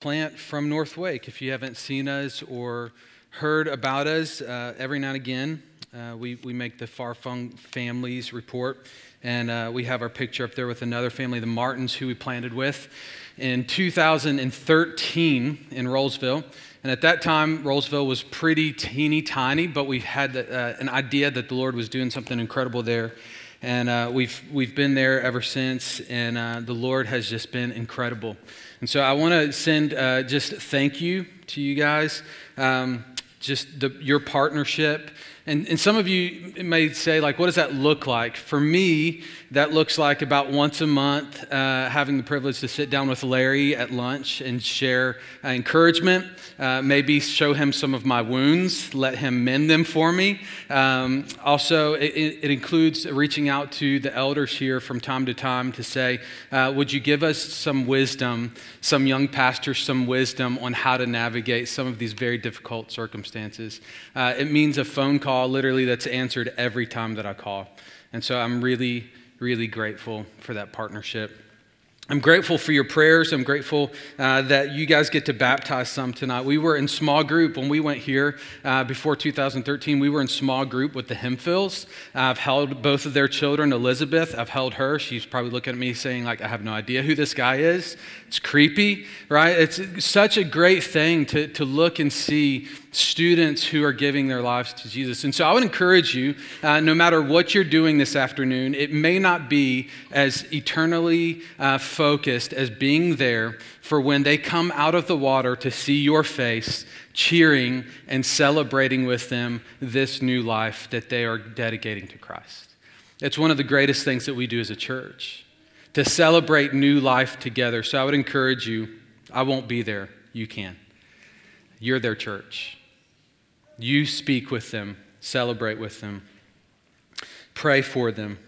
plant from North Wake. If you haven't seen us or heard about us, uh, every now and again uh, we, we make the Far Flung Families report, and uh, we have our picture up there with another family, the Martins, who we planted with in 2013 in Rolesville. And at that time, Rolesville was pretty teeny tiny, but we had uh, an idea that the Lord was doing something incredible there. And uh, we've, we've been there ever since, and uh, the Lord has just been incredible. And so I want to send uh, just thank you to you guys, um, just the, your partnership. And, and some of you may say, like, what does that look like? For me, that looks like about once a month uh, having the privilege to sit down with Larry at lunch and share uh, encouragement, uh, maybe show him some of my wounds, let him mend them for me. Um, also, it, it, includes reaching out to the elders here from time to time to say, uh, Would you give us some wisdom, some young pastors, some wisdom on how to navigate some of these very difficult circumstances? Uh, it means a phone call, literally, that's answered every time that I call. And so I'm really really grateful for that partnership. I'm grateful for your prayers. I'm grateful uh, that you guys get to baptize some tonight. We were in small group when we went here uh, before 2013. We were in small group with the Hemphills. I've held both of their children, Elizabeth. I've held her. She's probably looking at me saying, like, I have no idea who this guy is. It's creepy, right? It's such a great thing to, to look and see students who are giving their lives to Jesus. And so I would encourage you, uh, no matter what you're doing this afternoon, it may not be as eternally uh, focused as being there for when they come out of the water to see your face, cheering and celebrating with them this new life that they are dedicating to Christ. It's one of the greatest things that we do as a church to celebrate new life together. So I would encourage you, I won't be there, you can. You're their church. You speak with them, celebrate with them, pray for them.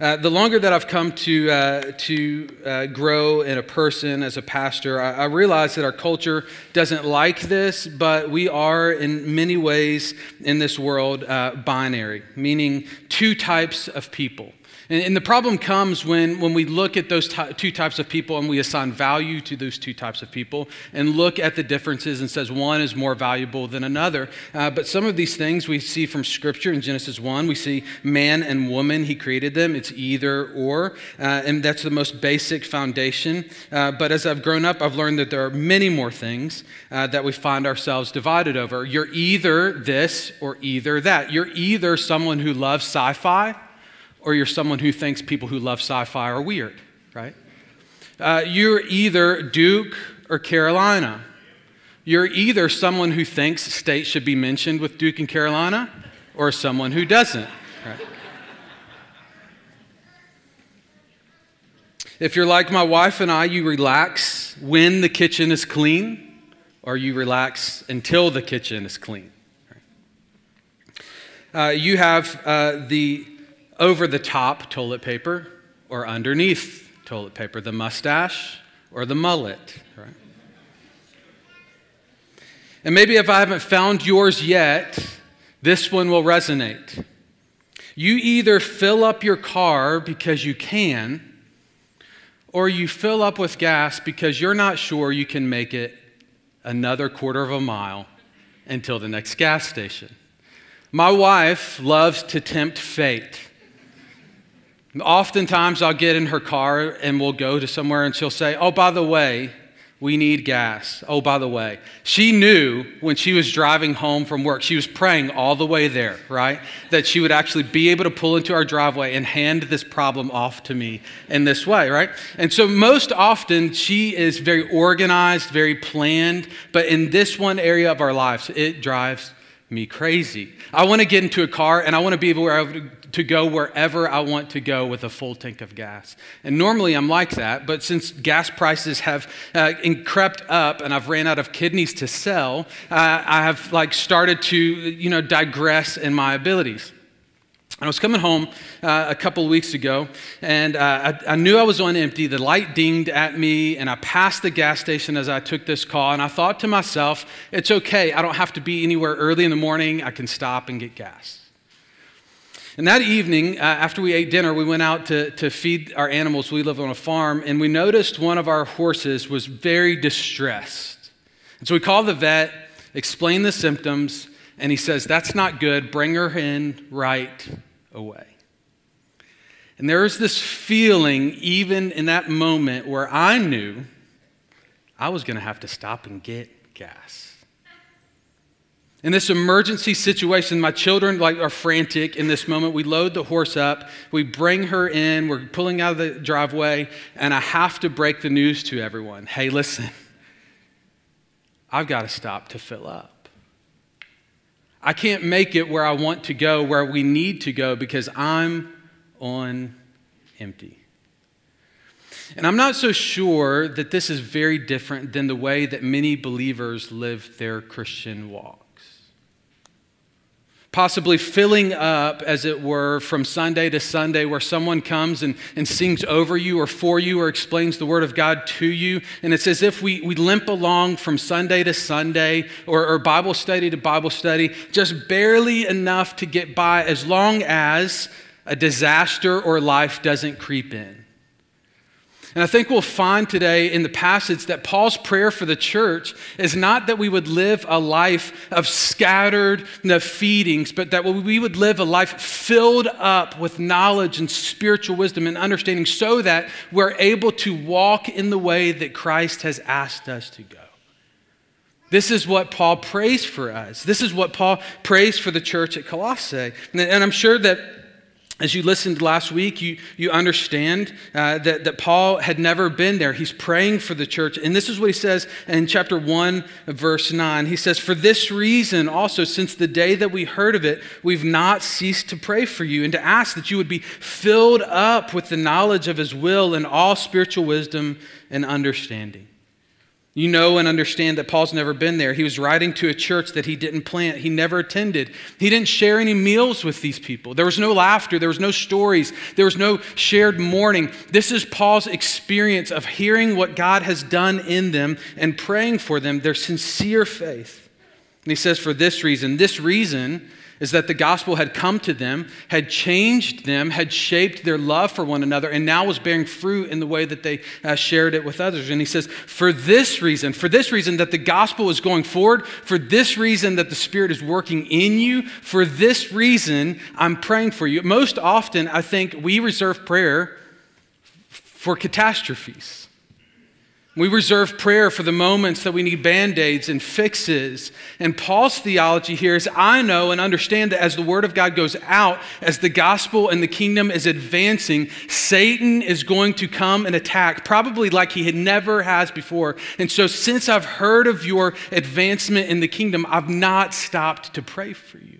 Uh, the longer that I've come to, uh, to uh, grow in a person as a pastor, I, I, realize that our culture doesn't like this, but we are in many ways in this world uh, binary, meaning two types of people. And, and the problem comes when, when we look at those ty- two types of people and we assign value to those two types of people and look at the differences and says one is more valuable than another. Uh, but some of these things we see from Scripture in Genesis 1. We see man and woman, he created them. It's either or. Uh, and that's the most basic foundation. Uh, but as I've grown up, I've learned that there are many more things uh, that we find ourselves divided over. You're either this or either that. You're either someone who loves sci fi or you're someone who thinks people who love sci fi are weird, right? Uh, you're either Duke or Carolina. You're either someone who thinks state should be mentioned with Duke and Carolina or someone who doesn't. Right? If you're like my wife and I, you relax when the kitchen is clean, or you relax until the kitchen is clean. Uh, you have uh, the over the top toilet paper or underneath toilet paper, the mustache or the mullet, right? And maybe if I haven't found yours yet, this one will resonate. You either fill up your car because you can, or you fill up with gas because you're not sure you can make it another quarter of a mile until the next gas station. My wife loves to tempt fate. Oftentimes, I'll get in her car and we'll go to somewhere and she'll say, Oh, by the way, we need gas. Oh, by the way. She knew when she was driving home from work, she was praying all the way there, right? That she would actually be able to pull into our driveway and hand this problem off to me in this way, right? And so, most often, she is very organized, very planned, but in this one area of our lives, it drives me crazy. I want to get into a car and I want to be able to go wherever I want to go with a full tank of gas. And normally I'm like that, but since gas prices have uh, crept up and I've ran out of kidneys to sell, uh, I have like started to, you know, digress in my abilities. I was coming home uh, a couple weeks ago, and uh, I, I, knew I was on empty. The light dinged at me, and I passed the gas station as I took this call. And I thought to myself, it's okay. I don't have to be anywhere early in the morning. I can stop and get gas. And that evening, uh, after we ate dinner, we went out to, to feed our animals. We live on a farm, and we noticed one of our horses was very distressed. And so we called the vet, explained the symptoms, and he says, That's not good. Bring her in right away. And there was this feeling, even in that moment, where I knew I was going to have to stop and get gas. In this emergency situation, my children like are frantic in this moment. We load the horse up, we bring her in, we're pulling out of the driveway, and I have to break the news to everyone. Hey, listen, I've got to stop to fill up. I can't make it where I want to go, where we need to go, because I'm on empty. And I'm not so sure that this is very different than the way that many believers live their Christian walk possibly filling up, as it were, from Sunday to Sunday, where someone comes and, and sings over you or for you or explains the Word of God to you. And it's as if we, we limp along from Sunday to Sunday or, or Bible study to Bible study, just barely enough to get by as long as a disaster or life doesn't creep in. And I think we'll find today in the passage that Paul's prayer for the church is not that we would live a life of scattered feedings, but that we would live a life filled up with knowledge and spiritual wisdom and understanding so that we're able to walk in the way that Christ has asked us to go. This is what Paul prays for us. This is what Paul prays for the church at Colossae. And I'm sure that as you listened last week, you, you understand uh, that, that Paul had never been there. He's praying for the church. And this is what he says in chapter 1, verse 9. He says, For this reason, also, since the day that we heard of it, we've not ceased to pray for you and to ask that you would be filled up with the knowledge of his will and all spiritual wisdom and understanding you know and understand that Paul's never been there. He was writing to a church that he didn't plant, he never attended. He didn't share any meals with these people. There was no laughter, there was no stories, there was no shared mourning. This is Paul's experience of hearing what God has done in them and praying for them, their sincere faith. And he says, for this reason, this reason is that the gospel had come to them, had changed them, had shaped their love for one another, and now was bearing fruit in the way that they uh, shared it with others. And he says, for this reason, for this reason that the gospel is going forward, for this reason that the Spirit is working in you, for this reason, I'm praying for you. Most often, I think we reserve prayer for catastrophes. We reserve prayer for the moments that we need band aids and fixes. And Paul's theology here is I know and understand that as the word of God goes out, as the gospel and the kingdom is advancing, Satan is going to come and attack, probably like he had never has before. And so, since I've heard of your advancement in the kingdom, I've not stopped to pray for you.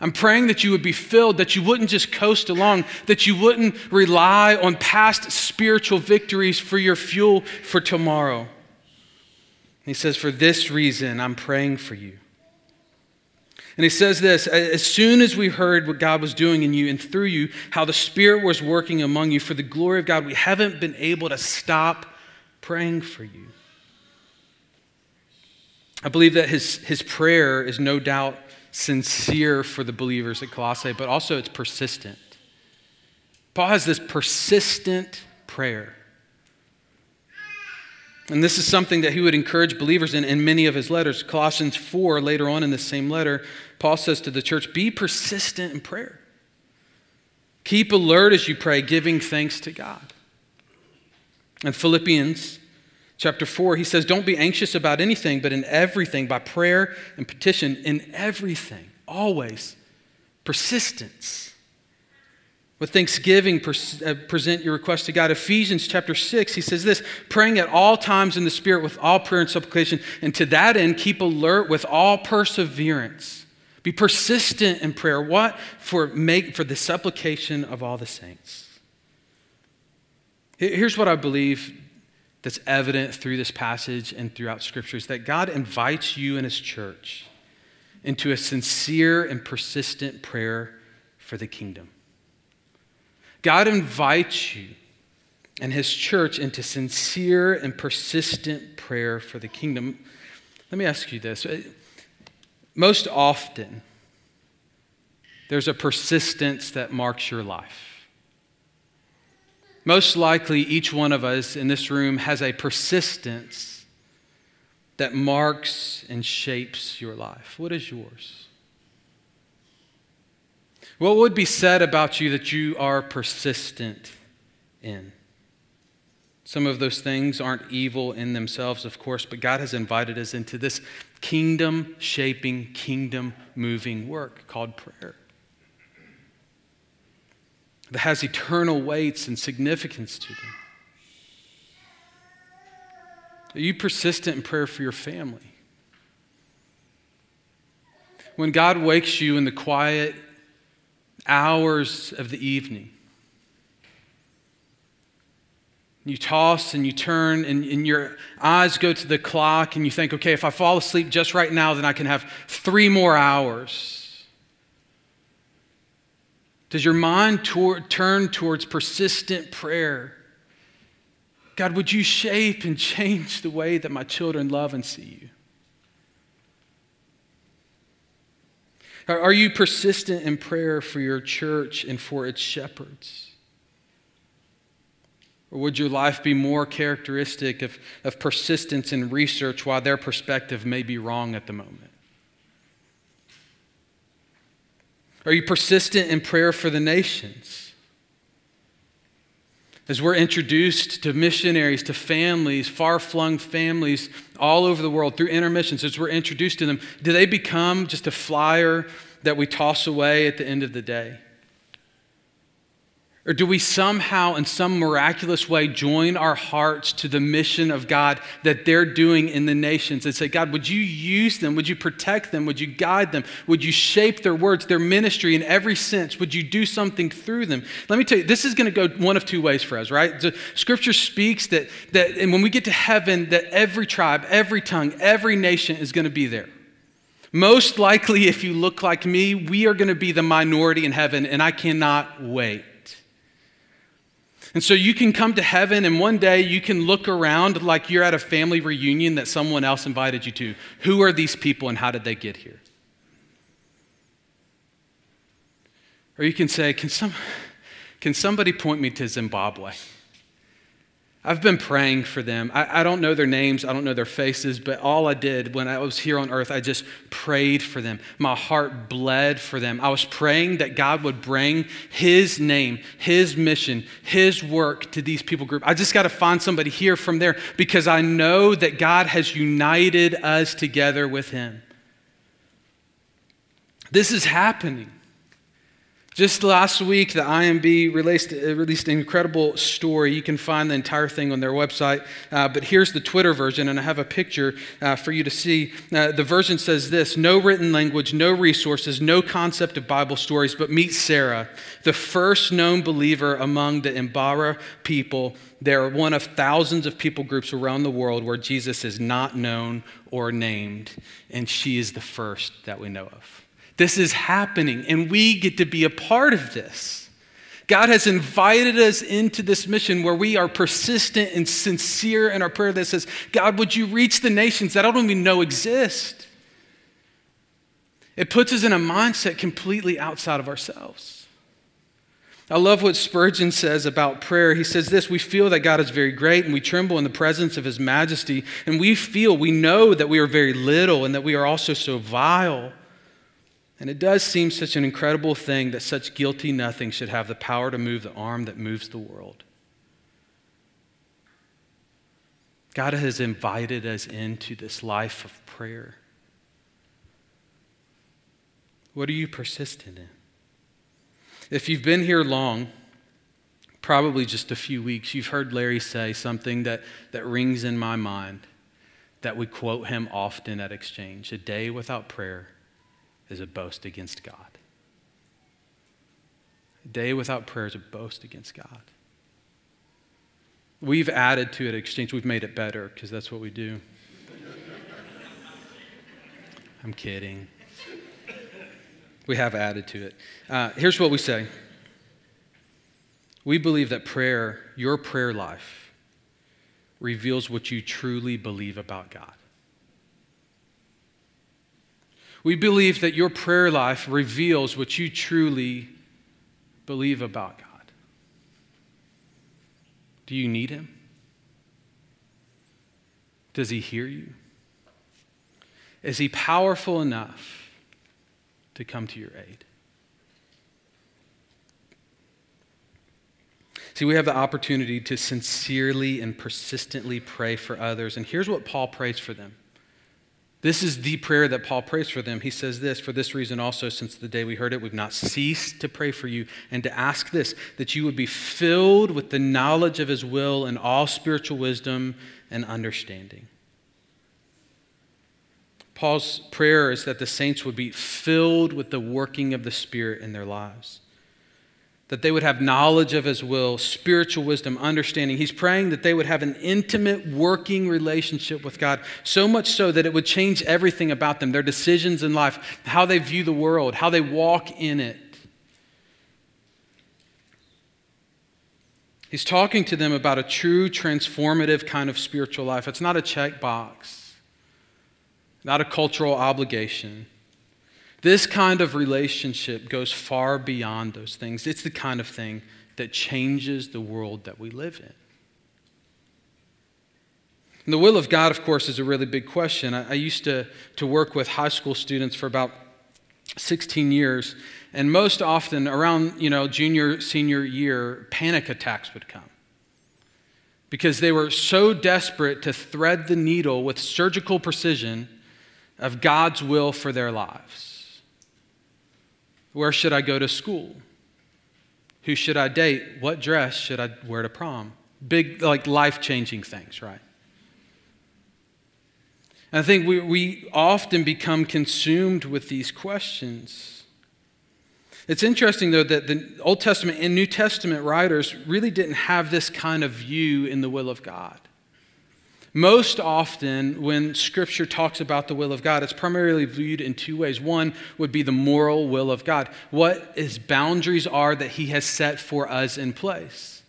I'm praying that you would be filled, that you wouldn't just coast along, that you wouldn't rely on past spiritual victories for your fuel for tomorrow. He says, For this reason, I'm praying for you. And he says this as soon as we heard what God was doing in you and through you, how the Spirit was working among you for the glory of God, we haven't been able to stop praying for you. I believe that his, his prayer is no doubt sincere for the believers at Colossae, but also it's persistent. Paul has this persistent prayer. And this is something that he would encourage believers in in many of his letters. Colossians 4, later on in the same letter, Paul says to the church, Be persistent in prayer. Keep alert as you pray, giving thanks to God. And Philippians chapter 4, he says, Don't be anxious about anything, but in everything, by prayer and petition, in everything, always, persistence. With thanksgiving, uh, present your request to God. Ephesians chapter 6, he says this praying at all times in the Spirit with all prayer and supplication, and to that end, keep alert with all perseverance. Be persistent in prayer. What? For, make, for the supplication of all the saints. Here's what I believe that's evident through this passage and throughout scriptures that God invites you and his church into a sincere and persistent prayer for the kingdom. God invites you and his church into sincere and persistent prayer for the kingdom. Let me ask you this. Most often, there's a persistence that marks your life. Most likely, each one of us in this room has a persistence that marks and shapes your life. What is yours? What would be said about you that you are persistent in? Some of those things aren't evil in themselves, of course, but God has invited us into this kingdom shaping, kingdom moving work called prayer that has eternal weights and significance to them. Are you persistent in prayer for your family? When God wakes you in the quiet hours of the evening, you toss and you turn, and, and, your eyes go to the clock, and you think, okay, if I fall asleep just right now, then I can have three more hours. Does your mind tor- turn towards persistent prayer? God, would you shape and change the way that my children love and see you? Are you persistent in prayer for your church and for its shepherds? Or would your life be more characteristic of, of persistence in research while their perspective may be wrong at the moment? Are you persistent in prayer for the nations? As we're introduced to missionaries, to families, far flung families all over the world through intermissions, as we're introduced to them, do they become just a flyer that we toss away at the end of the day? Or do we somehow, in some miraculous way, join our hearts to the mission of God that they're doing in the nations and say, God, would you use them? Would you protect them? Would you guide them? Would you shape their words, their ministry in every sense? Would you do something through them? Let me tell you, this is going to go one of two ways for us, right? The scripture speaks that, that and when we get to heaven, that every tribe, every tongue, every nation is going to be there. Most likely, if you look like me, we are going to be the minority in heaven, and I cannot wait. And so you can come to heaven, and one day you can look around like you're at a family reunion that someone else invited you to. Who are these people, and how did they get here? Or you can say, Can, some, can somebody point me to Zimbabwe? I've been praying for them. I, I, don't know their names, I don't know their faces, but all I did when I was here on earth, I just prayed for them. My heart bled for them. I was praying that God would bring His name, His mission, His work to these people group. I just got to find somebody here from there because I know that God has united us together with Him. This is happening. Just last week, the IMB released, uh, released an incredible story. You can find the entire thing on their website. Uh, but here's the Twitter version, and I have a picture uh, for you to see. Uh, the version says this No written language, no resources, no concept of Bible stories, but meet Sarah, the first known believer among the Imbara people. They're one of thousands of people groups around the world where Jesus is not known or named, and she is the first that we know of. This is happening, and we get to be a part of this. God has invited us into this mission where we are persistent and sincere in our prayer that says, God, would you reach the nations that I don't even know exist? It puts us in a mindset completely outside of ourselves. I love what Spurgeon says about prayer. He says this We feel that God is very great and we tremble in the presence of his majesty. And we feel, we know that we are very little and that we are also so vile. And it does seem such an incredible thing that such guilty nothing should have the power to move the arm that moves the world. God has invited us into this life of prayer. What are you persistent in? If you've been here long, probably just a few weeks, you've heard Larry say something that, that rings in my mind that we quote him often at Exchange a day without prayer is a boast against God. A day without prayer is a boast against God. We've added to it exchange. We've made it better because that's what we do. I'm kidding. We have added to it. Uh, here's what we say We believe that prayer, your prayer life, reveals what you truly believe about God. We believe that your prayer life reveals what you truly believe about God. Do you need Him? Does He hear you? Is He powerful enough to come to your aid? See, we have the opportunity to sincerely and persistently pray for others. And here's what Paul prays for them. This is the prayer that Paul prays for them. He says this For this reason, also, since the day we heard it, we've not ceased to pray for you and to ask this that you would be filled with the knowledge of his will and all spiritual wisdom and understanding. Paul's prayer is that the saints would be filled with the working of the Spirit in their lives that they would have knowledge of his will, spiritual wisdom, understanding. He's praying that they would have an intimate working relationship with God, so much so that it would change everything about them, their decisions in life, how they view the world, how they walk in it. He's talking to them about a true transformative kind of spiritual life. It's not a checkbox, not a cultural obligation. This kind of relationship goes far beyond those things. It's the kind of thing that changes the world that we live in. And the will of God, of course, is a really big question. I, I used to, to work with high school students for about 16 years, and most often around you know, junior, senior year, panic attacks would come because they were so desperate to thread the needle with surgical precision of God's will for their lives. Where should I go to school? Who should I date? What dress should I wear to prom? Big, like life changing things, right? And I think we, we often become consumed with these questions. It's interesting, though, that the Old Testament and New Testament writers really didn't have this kind of view in the will of God. Most often, when Scripture talks about the will of God, it's primarily viewed in two ways. One would be the moral will of God, what His boundaries are that He has set for us in place.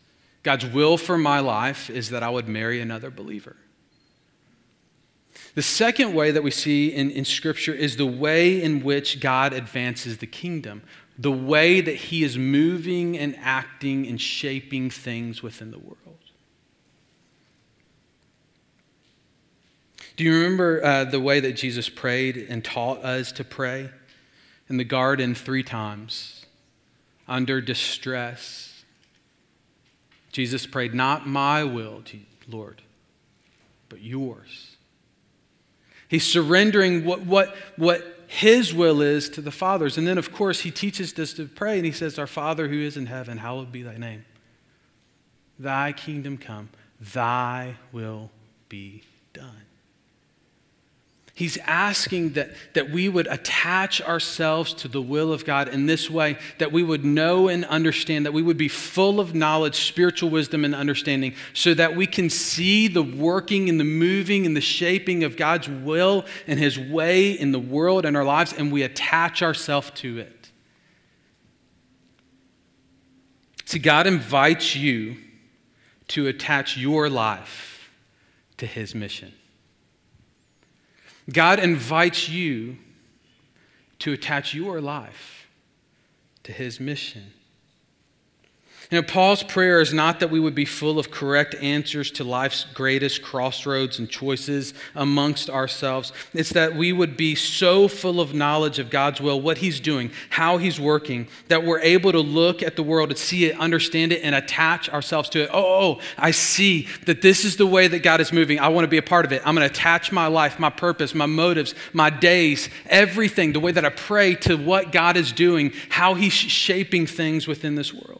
God's will for my life is that I would marry another believer. The second way that we see in, in Scripture is the way in which God advances the kingdom, the way that He is moving and acting and shaping things within the world. Do you remember uh, the way that Jesus prayed and taught us to pray? In the garden, three times, under distress. Jesus prayed, Not my will, Lord, but yours. He's surrendering what, what, what his will is to the Father's. And then, of course, he teaches us to pray, and he says, Our Father who is in heaven, hallowed be thy name. Thy kingdom come, thy will be done. He's asking that, that we would attach ourselves to the will of God in this way, that we would know and understand, that we would be full of knowledge, spiritual wisdom, and understanding, so that we can see the working and the moving and the shaping of God's will and His way in the world and our lives, and we attach ourselves to it. See, God invites you to attach your life to His mission. God invites you to attach your life to his mission. You know, Paul's prayer is not that we would be full of correct answers to life's greatest crossroads and choices amongst ourselves. It's that we would be so full of knowledge of God's will, what He's doing, how He's working, that we're able to look at the world and see it, understand it, and attach ourselves to it. Oh, oh, oh I see that this is the way that God is moving. I want to be a part of it. I'm going to attach my life, my purpose, my motives, my days, everything, the way that I pray to what God is doing, how He's shaping things within this world.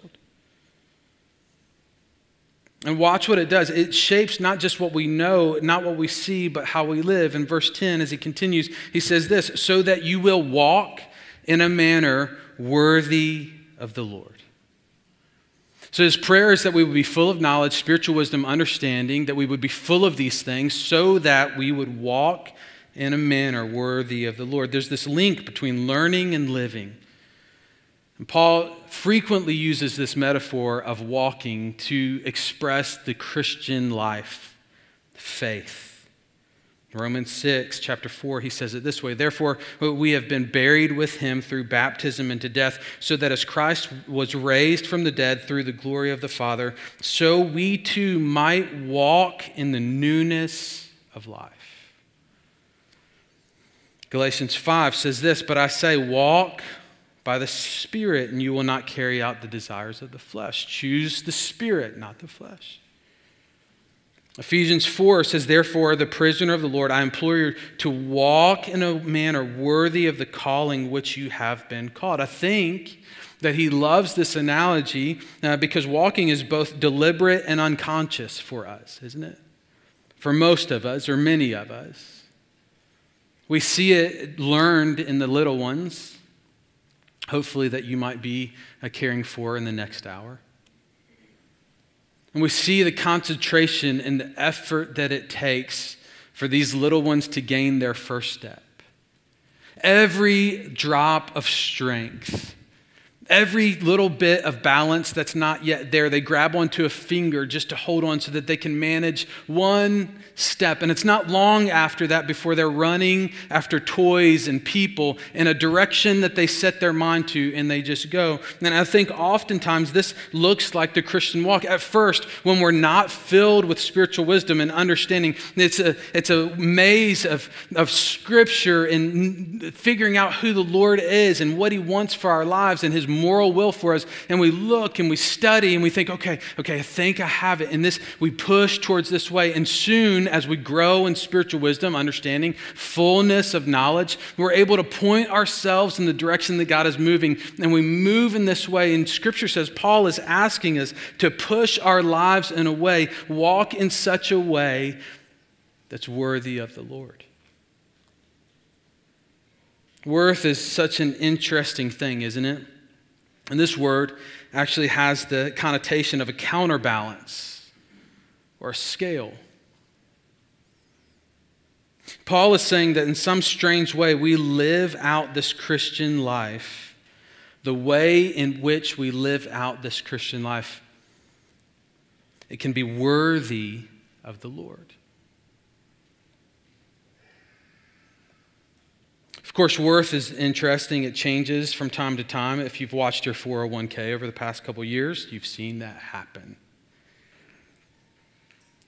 And watch what it does. It shapes not just what we know, not what we see, but how we live. In verse 10, as he continues, he says this so that you will walk in a manner worthy of the Lord. So his prayer is that we would be full of knowledge, spiritual wisdom, understanding, that we would be full of these things so that we would walk in a manner worthy of the Lord. There's this link between learning and living. And Paul frequently uses this metaphor of walking to express the Christian life, faith. Romans 6, chapter 4, he says it this way Therefore, we have been buried with him through baptism into death, so that as Christ was raised from the dead through the glory of the Father, so we too might walk in the newness of life. Galatians 5 says this But I say, walk by the Spirit, and you will not carry out the desires of the flesh. Choose the Spirit, not the flesh. Ephesians 4 says, Therefore, the prisoner of the Lord, I implore you to walk in a manner worthy of the calling which you have been called. I think that he loves this analogy uh, because walking is both deliberate and unconscious for us, isn't it? For most of us, or many of us. We see it learned in the little ones, hopefully, that you might be uh, caring for in the next hour. And we see the concentration and the effort that it takes for these little ones to gain their first step. Every drop of strength, every little bit of balance that's not yet there, they grab onto a finger just to hold on so that they can manage one step. And it's not long after that before they're running after toys and people in a direction that they set their mind to and they just go. And I think oftentimes this looks like the Christian walk. At first, when we're not filled with spiritual wisdom and understanding, it's a, it's a maze of, of scripture and figuring out who the Lord is and what he wants for our lives and his moral will for us. And we look and we study and we think, okay, okay, I think I have it. And this, we push towards this way. And soon, as we grow in spiritual wisdom, understanding, fullness of knowledge, we're able to point ourselves in the direction that God is moving. And we move in this way. And scripture says Paul is asking us to push our lives in a way, walk in such a way that's worthy of the Lord. Worth is such an interesting thing, isn't it? And this word actually has the connotation of a counterbalance or a scale. Paul is saying that in some strange way, we live out this Christian life. The way in which we live out this Christian life, it can be worthy of the Lord. Of course, worth is interesting. It changes from time to time. If you've watched your 401k over the past couple years, you've seen that happen.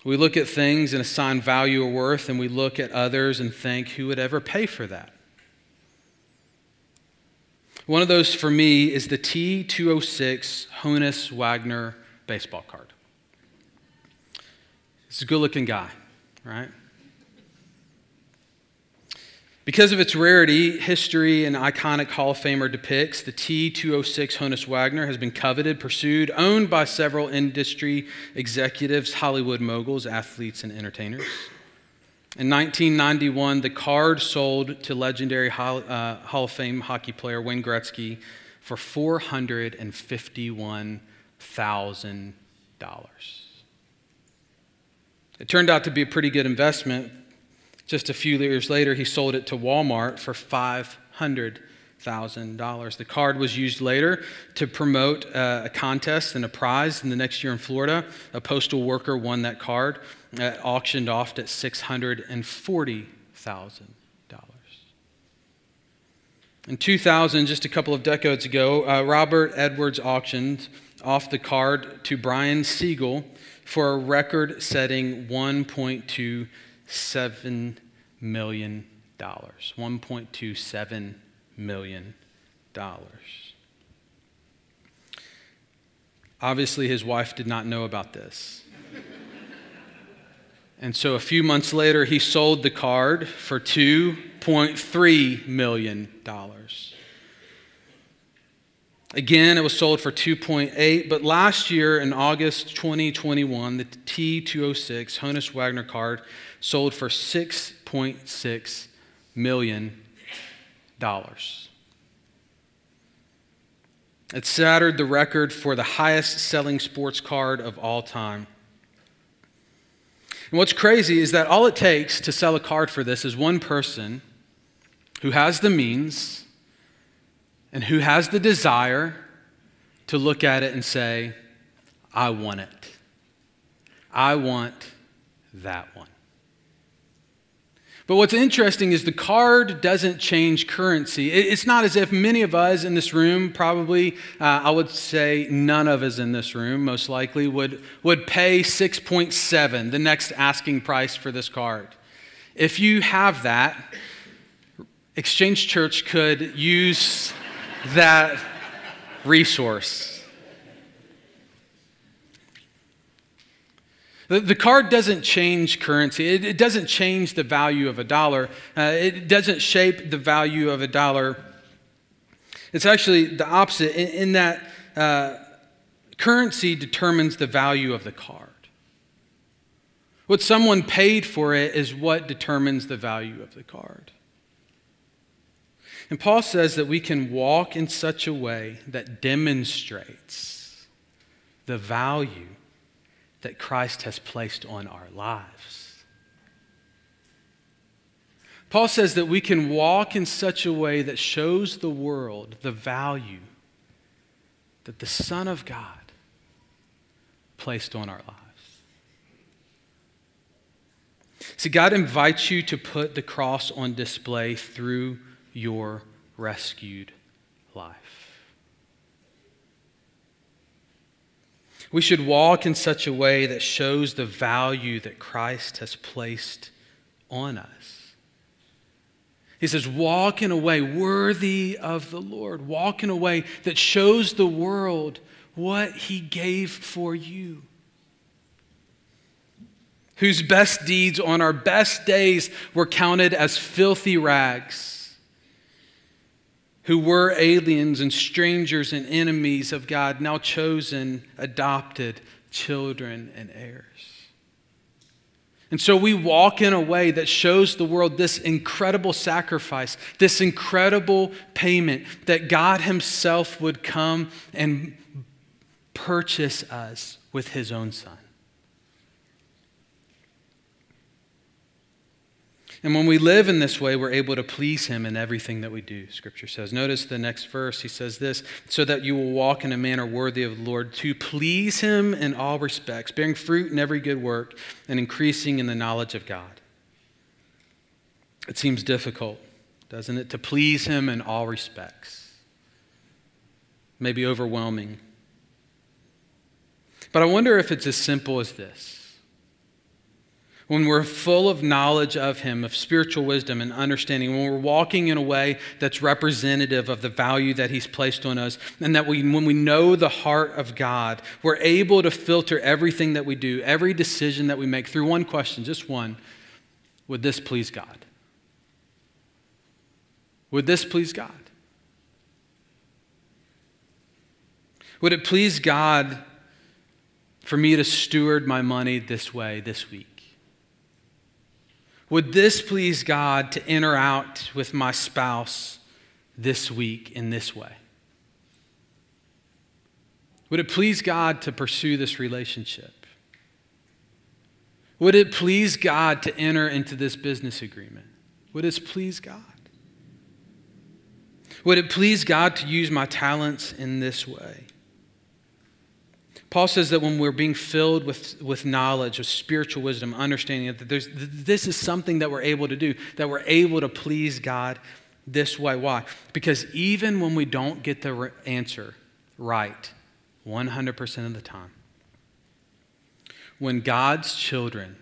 We look at things and assign value or worth, and we look at others and think, who would ever pay for that? One of those for me is the T206 Honus Wagner baseball card. It's a good looking guy, right? Because of its rarity, history, and iconic Hall of Famer depicts, the T206 Honus Wagner has been coveted, pursued, owned by several industry executives, Hollywood moguls, athletes, and entertainers. In 1991, the card sold to legendary Hall, uh, Hall of Fame hockey player Wayne Gretzky for $451,000. It turned out to be a pretty good investment just a few years later, he sold it to Walmart for $500,000. The card was used later to promote uh, a contest and a prize. And the next year in Florida, a postal worker won that card, uh, auctioned off at $640,000. In 2000, just a couple of decades ago, uh, Robert Edwards auctioned off the card to Brian Seigel for a record setting 1.2 $7 million. $1.27 million. Obviously, his wife did not know about this. and so a few months later, he sold the card for $2.3 million. Again, it was sold for 2.8, but last year in August 2021, the T206 Honus Wagner card sold for $6.6 million. It shattered the record for the highest selling sports card of all time. And what's crazy is that all it takes to sell a card for this is one person who has the means and who has the desire to look at it and say, I want it. I want that one. But what's interesting is the card doesn't change currency. It's not as if many of us in this room, probably, uh, I would say none of us in this room, most likely, would, would pay 6.7, the next asking price for this card. If you have that, Exchange Church could use that resource. The, the card doesn't change currency, it, it, doesn't change the value of a dollar, uh, it doesn't shape the value of a dollar. It's actually the opposite in, in that uh, currency determines the value of the card. What someone paid for it is what determines the value of the card. And Paul says that we can walk in such a way that demonstrates the value that Christ has placed on our lives. Paul says that we can walk in such a way that shows the world the value that the Son of God placed on our lives. See, God invites you to put the cross on display through your rescued life. We should walk in such a way that shows the value that Christ has placed on us. He says, Walk in a way worthy of the Lord. Walk in a way that shows the world what He gave for you. Whose best deeds on our best days were counted as filthy rags who were aliens and strangers and enemies of God, now chosen, adopted children and heirs. And so we walk in a way that shows the world this incredible sacrifice, this incredible payment that God Himself would come and purchase us with His own Son. And when we live in this way, we're able to please Him in everything that we do, Scripture says. Notice the next verse. He says this so that you will walk in a manner worthy of the Lord, to please Him in all respects, bearing fruit in every good work, and increasing in the knowledge of God. It seems difficult, doesn't it, to please Him in all respects? Maybe overwhelming. But I wonder if it's as simple as this when we're full of knowledge of Him, of spiritual wisdom and understanding, when we're walking in a way that's representative of the value that He's placed on us, and that we, when we know the heart of God, we're able to filter everything that we do, every decision that we make through one question, just one Would this please God? Would this please God? Would it please God for me to steward my money this way this week? Would this please God to enter out with my spouse this week in this way? Would it please God to pursue this relationship? Would it please God to enter into this business agreement? Would it please God? Would it please God to use my talents in this way? Paul says that when we're being filled with, with knowledge, of spiritual wisdom, understanding that there's, this is something that we're able to do, that we're able to please God this way. Why? Because even when we don't get the answer right 100% of the time, when God's children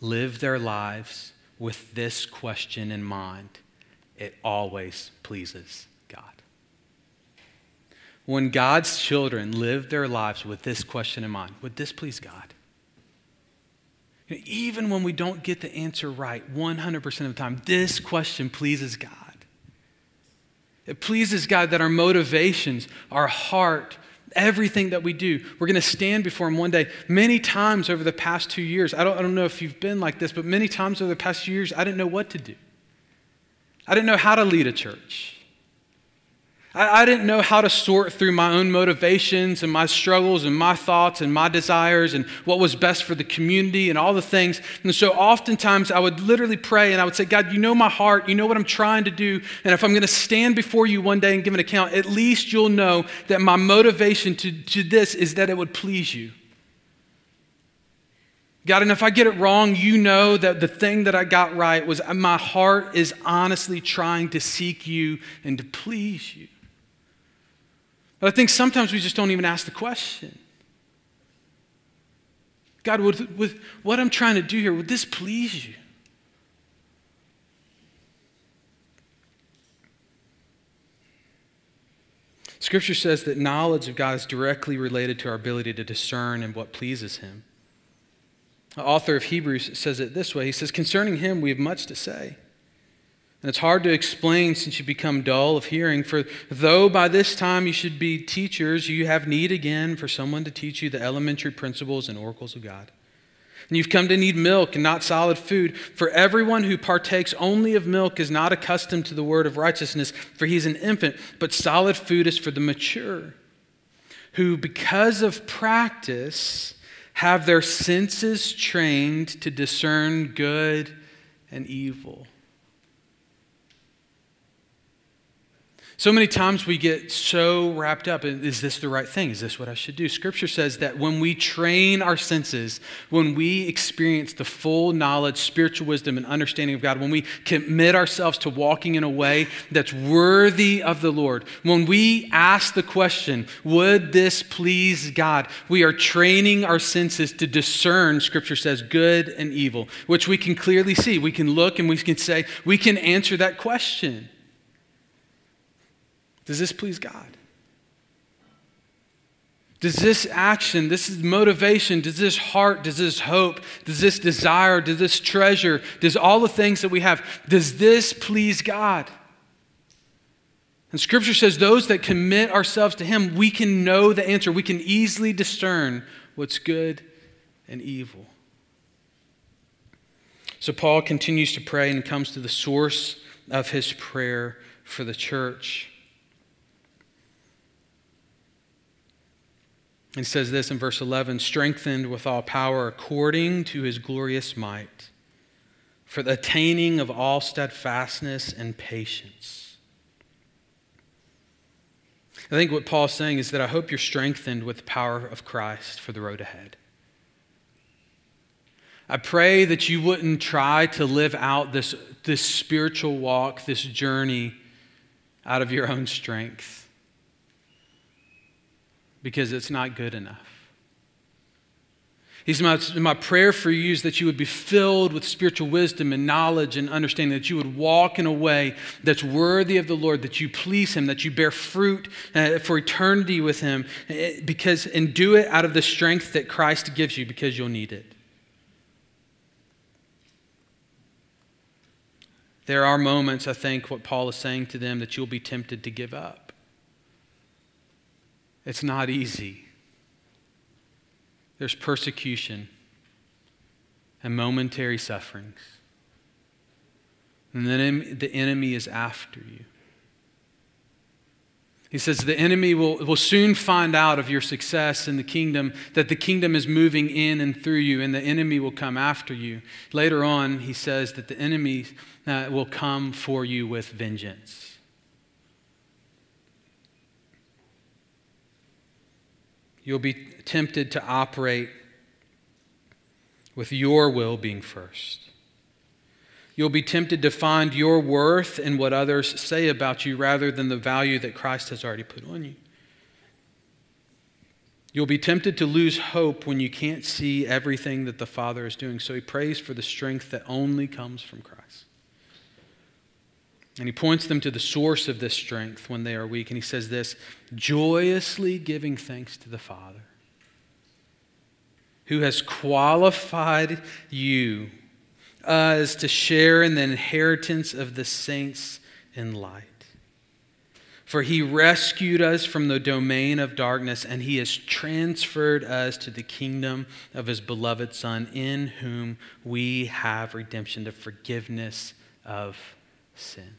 live their lives with this question in mind, it always pleases when God's children live their lives with this question in mind would this please God? Even when we don't get the answer right 100% of the time, this question pleases God. It pleases God that our motivations, our heart, everything that we do, we're going to stand before Him one day. Many times over the past two years, I don't, I don't know if you've been like this, but many times over the past two years, I didn't know what to do. I didn't know how to lead a church. I, I didn't know how to sort through my own motivations and my struggles and my thoughts and my desires and what was best for the community and all the things. And so oftentimes I would literally pray and I would say, God, you know my heart. You know what I'm trying to do. And if I'm going to stand before you one day and give an account, at least you'll know that my motivation to, to this is that it would please you. God, and if I get it wrong, you know that the thing that I got right was my heart is honestly trying to seek you and to please you. But I think sometimes we just don't even ask the question. God, with, with what I'm trying to do here, would this please you? Scripture says that knowledge of God is directly related to our ability to discern and what pleases Him. The author of Hebrews says it this way He says, Concerning Him, we have much to say. And it's hard to explain since you become dull of hearing. For though by this time you should be teachers, you have need again for someone to teach you the elementary principles and oracles of God. And you've come to need milk and not solid food. For everyone who partakes only of milk is not accustomed to the word of righteousness, for he's an infant, but solid food is for the mature, who, because of practice, have their senses trained to discern good and evil. So many times we get so wrapped up in is this the right thing? Is this what I should do? Scripture says that when we train our senses, when we experience the full knowledge, spiritual wisdom, and understanding of God, when we commit ourselves to walking in a way that's worthy of the Lord, when we ask the question, would this please God? We are training our senses to discern, Scripture says, good and evil, which we can clearly see. We can look and we can say, we can answer that question. Does this please God? Does this action, this is motivation, does this heart, does this hope, does this desire, does this treasure, does all the things that we have, does this please God? And scripture says those that commit ourselves to Him, we can know the answer. We can easily discern what's good and evil. So Paul continues to pray and comes to the source of his prayer for the church. He says this in verse 11 strengthened with all power according to his glorious might, for the attaining of all steadfastness and patience. I think what Paul's saying is that I hope you're strengthened with the power of Christ for the road ahead. I pray that you wouldn't try to live out this, this spiritual walk, this journey out of your own strength because it's not good enough. He's my, my prayer for you is that you would be filled with spiritual wisdom and knowledge and understanding, that you would walk in a way that's worthy of the Lord, that you please Him, that you bear fruit uh, for eternity with Him, uh, because, and do it out of the strength that Christ gives you because you'll need it. There are moments, I think, what Paul is saying to them, that you'll be tempted to give up. It's not easy. There's persecution and momentary sufferings. And then the enemy is after you. He says the enemy will, will soon find out of your success in the kingdom, that the kingdom is moving in and through you, and the enemy will come after you. Later on, he says that the enemy uh, will come for you with vengeance. You'll be tempted to operate with your will being first. You'll be tempted to find your worth in what others say about you rather than the value that Christ has already put on you. You'll be tempted to lose hope when you can't see everything that the Father is doing. So he prays for the strength that only comes from Christ. And he points them to the source of this strength when they are weak. And he says this joyously giving thanks to the Father, who has qualified you as to share in the inheritance of the saints in light. For he rescued us from the domain of darkness, and he has transferred us to the kingdom of his beloved Son, in whom we have redemption, the forgiveness of sin.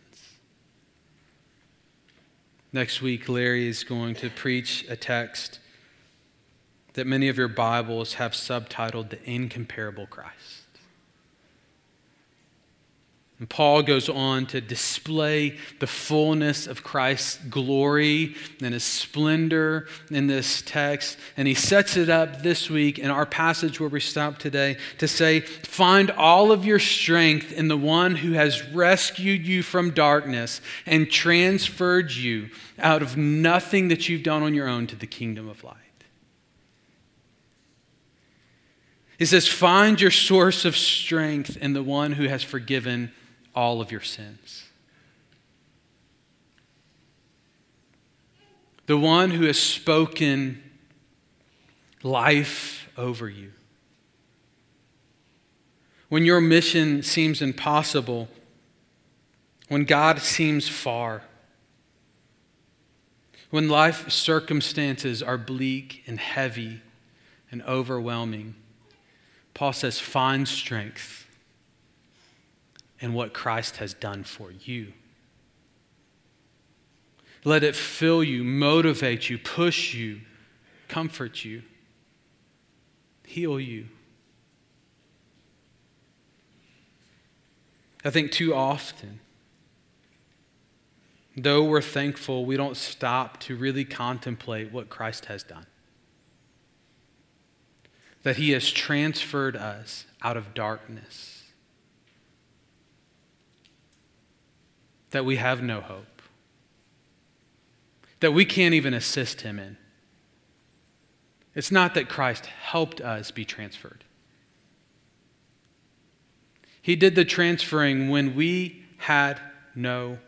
Next week, Larry is going to preach a text that many of your Bibles have subtitled The Incomparable Christ. And Paul goes on to display the fullness of Christ's glory and his splendor in this text. And he sets it up this week in our passage where we stop today to say, Find all of your strength in the one who has rescued you from darkness and transferred you out of nothing that you've done on your own to the kingdom of light. He says, Find your source of strength in the one who has forgiven all of your sins. The one who has spoken life over you. When your mission seems impossible, when God seems far, when life circumstances are bleak and heavy and overwhelming, Paul says, find strength and what Christ has done for you. Let it fill you, motivate you, push you, comfort you, heal you. I think too often, though we're thankful, we don't stop to really contemplate what Christ has done. That he has transferred us out of darkness that we have no hope, that we can't even assist him in. It's not that Christ helped us be transferred. He did the transferring when we had no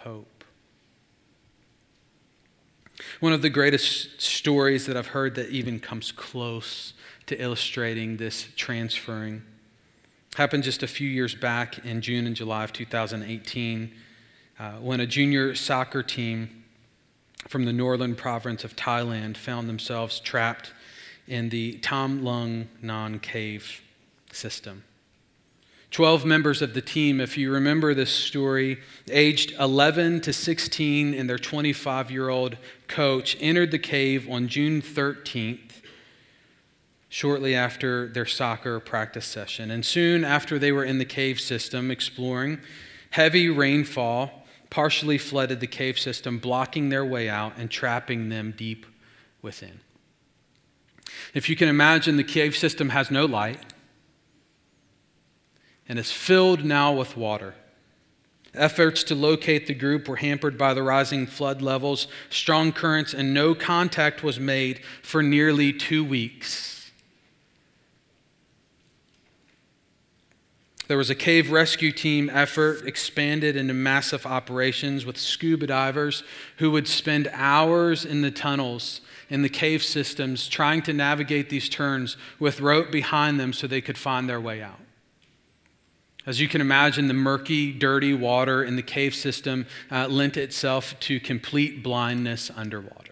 hope. One of the greatest stories that I've heard that even comes close to illustrating this transferring Happened just a few years back in June and July of 2018 uh, when a junior soccer team from the northern province of Thailand found themselves trapped in the Tham Luang Non cave system. 12 members of the team, if you remember this story, aged 11 to 16, and their 25 year old coach entered the cave on June 13th shortly after their soccer practice session. And soon after they were in the cave system exploring, heavy rainfall partially flooded the cave system, blocking their way out and trapping them deep within. If you can imagine, the cave system has no light and is filled now with water. Efforts to locate the group were hampered by the rising flood levels, strong currents, and no contact was made for nearly two weeks. There was a cave rescue team effort expanded into massive operations with scuba divers who would spend hours in the tunnels in the cave systems trying to navigate these turns with rope behind them so they could find their way out. As you can imagine, the murky, dirty water in the cave system uh, lent itself to complete blindness underwater.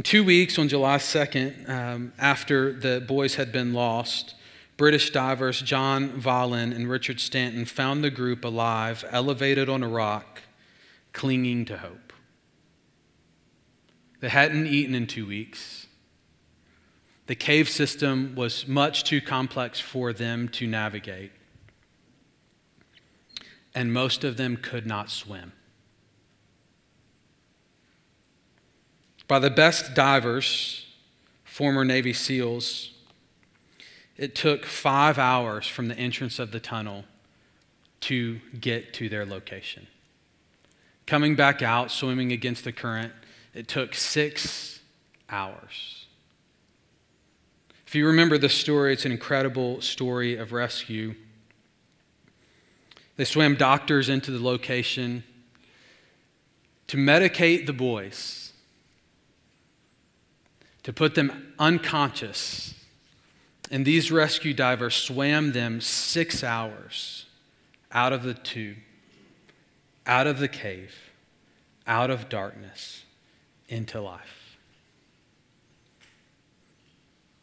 In two weeks, on July 2nd, um, after the boys had been lost, British divers John Vallin and Richard Stanton found the group alive, elevated on a rock, clinging to hope. They hadn't eaten in two weeks. The cave system was much too complex for them to navigate, and most of them could not swim. By the best divers, former Navy SEALs. It took five hours from the entrance of the tunnel to get to their location. Coming back out, swimming against the current, it took six hours. If you remember the story, it's an incredible story of rescue. They swam doctors into the location to medicate the boys to put them unconscious. And these rescue divers swam them six hours out of the tube, out of the cave, out of darkness, into life.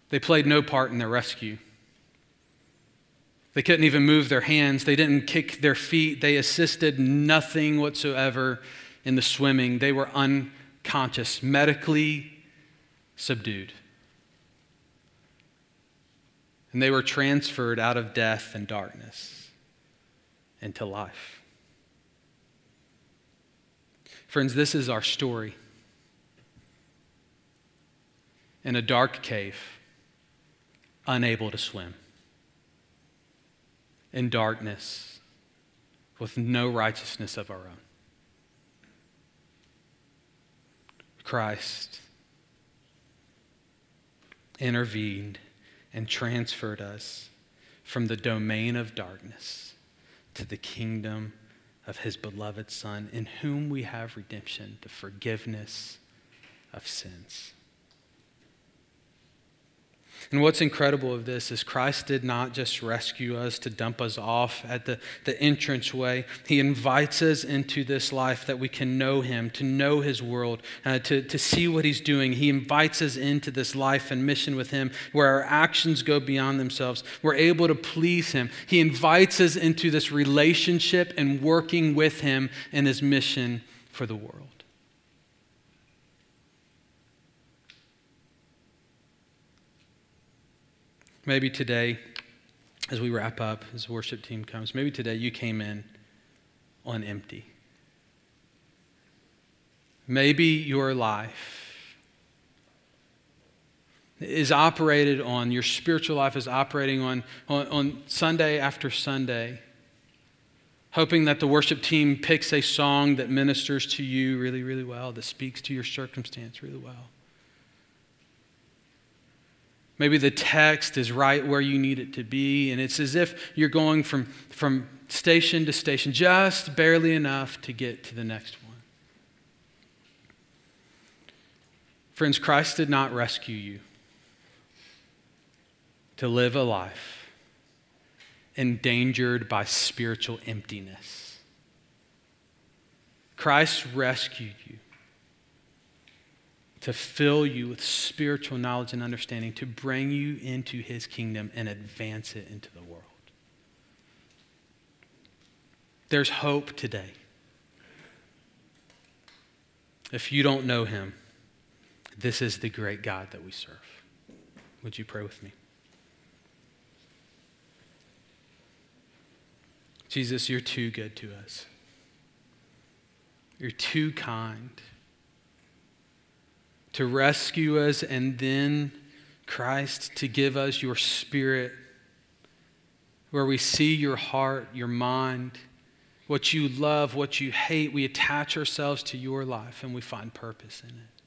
They played no part in their rescue. They couldn't even move their hands. They didn't kick their feet. They assisted nothing whatsoever in the swimming. They were unconscious, medically subdued. And they were transferred out of death and darkness into life. Friends, this is our story. In a dark cave, unable to swim. In darkness, with no righteousness of our own. Christ intervened and transferred us from the domain of darkness to the kingdom of his beloved Son, in whom we have redemption, the forgiveness of sins. And what's incredible of this is Christ did not just rescue us to dump us off at the, the entranceway. He invites us into this life that we can know Him, to know His world, uh, to, to see what He's doing. He invites us into this life and mission with Him where our actions go beyond themselves. We're able to please Him. He invites us into this relationship and working with Him in His mission for the world. Maybe today, as we wrap up, as the worship team comes, maybe today you came in on empty. Maybe your life is operated on, your spiritual life is operating on, on, on, Sunday after Sunday, hoping that the worship team picks a song that ministers to you really, really well, that speaks to your circumstance really well. Maybe the text is right where you need it to be, and it's as if you're going from, from station to station, just barely enough to get to the next one. Friends, Christ did not rescue you to live a life endangered by spiritual emptiness. Christ rescued you to fill you with spiritual knowledge and understanding, to bring you into his kingdom and advance it into the world. There's hope today. If you don't know him, this is the great God that we serve. Would you pray with me? Jesus, you're too good to us. You're too kind to rescue us, and then Christ to give us your spirit, where we see your heart, your mind, what you love, what you hate. We attach ourselves to your life and we find purpose in it.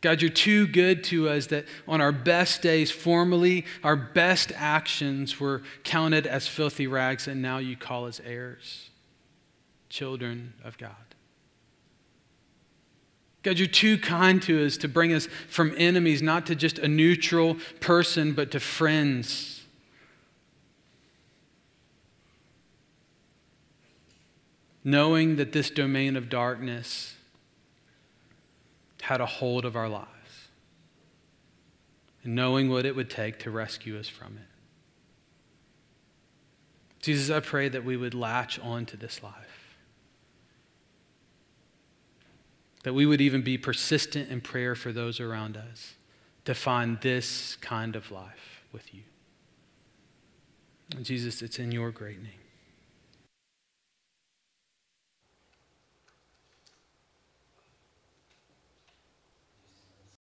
God, you're too good to us that on our best days, formerly, our best actions were counted as filthy rags, and now you call us heirs, children of God. God, you're too kind to us to bring us from enemies, not to just a neutral person, but to friends. Knowing that this domain of darkness had a hold of our lives, and knowing what it would take to rescue us from it. Jesus, I pray that we would latch on to this life. That we would even be persistent in prayer for those around us to find this kind of life with you. And Jesus, it's in your great name.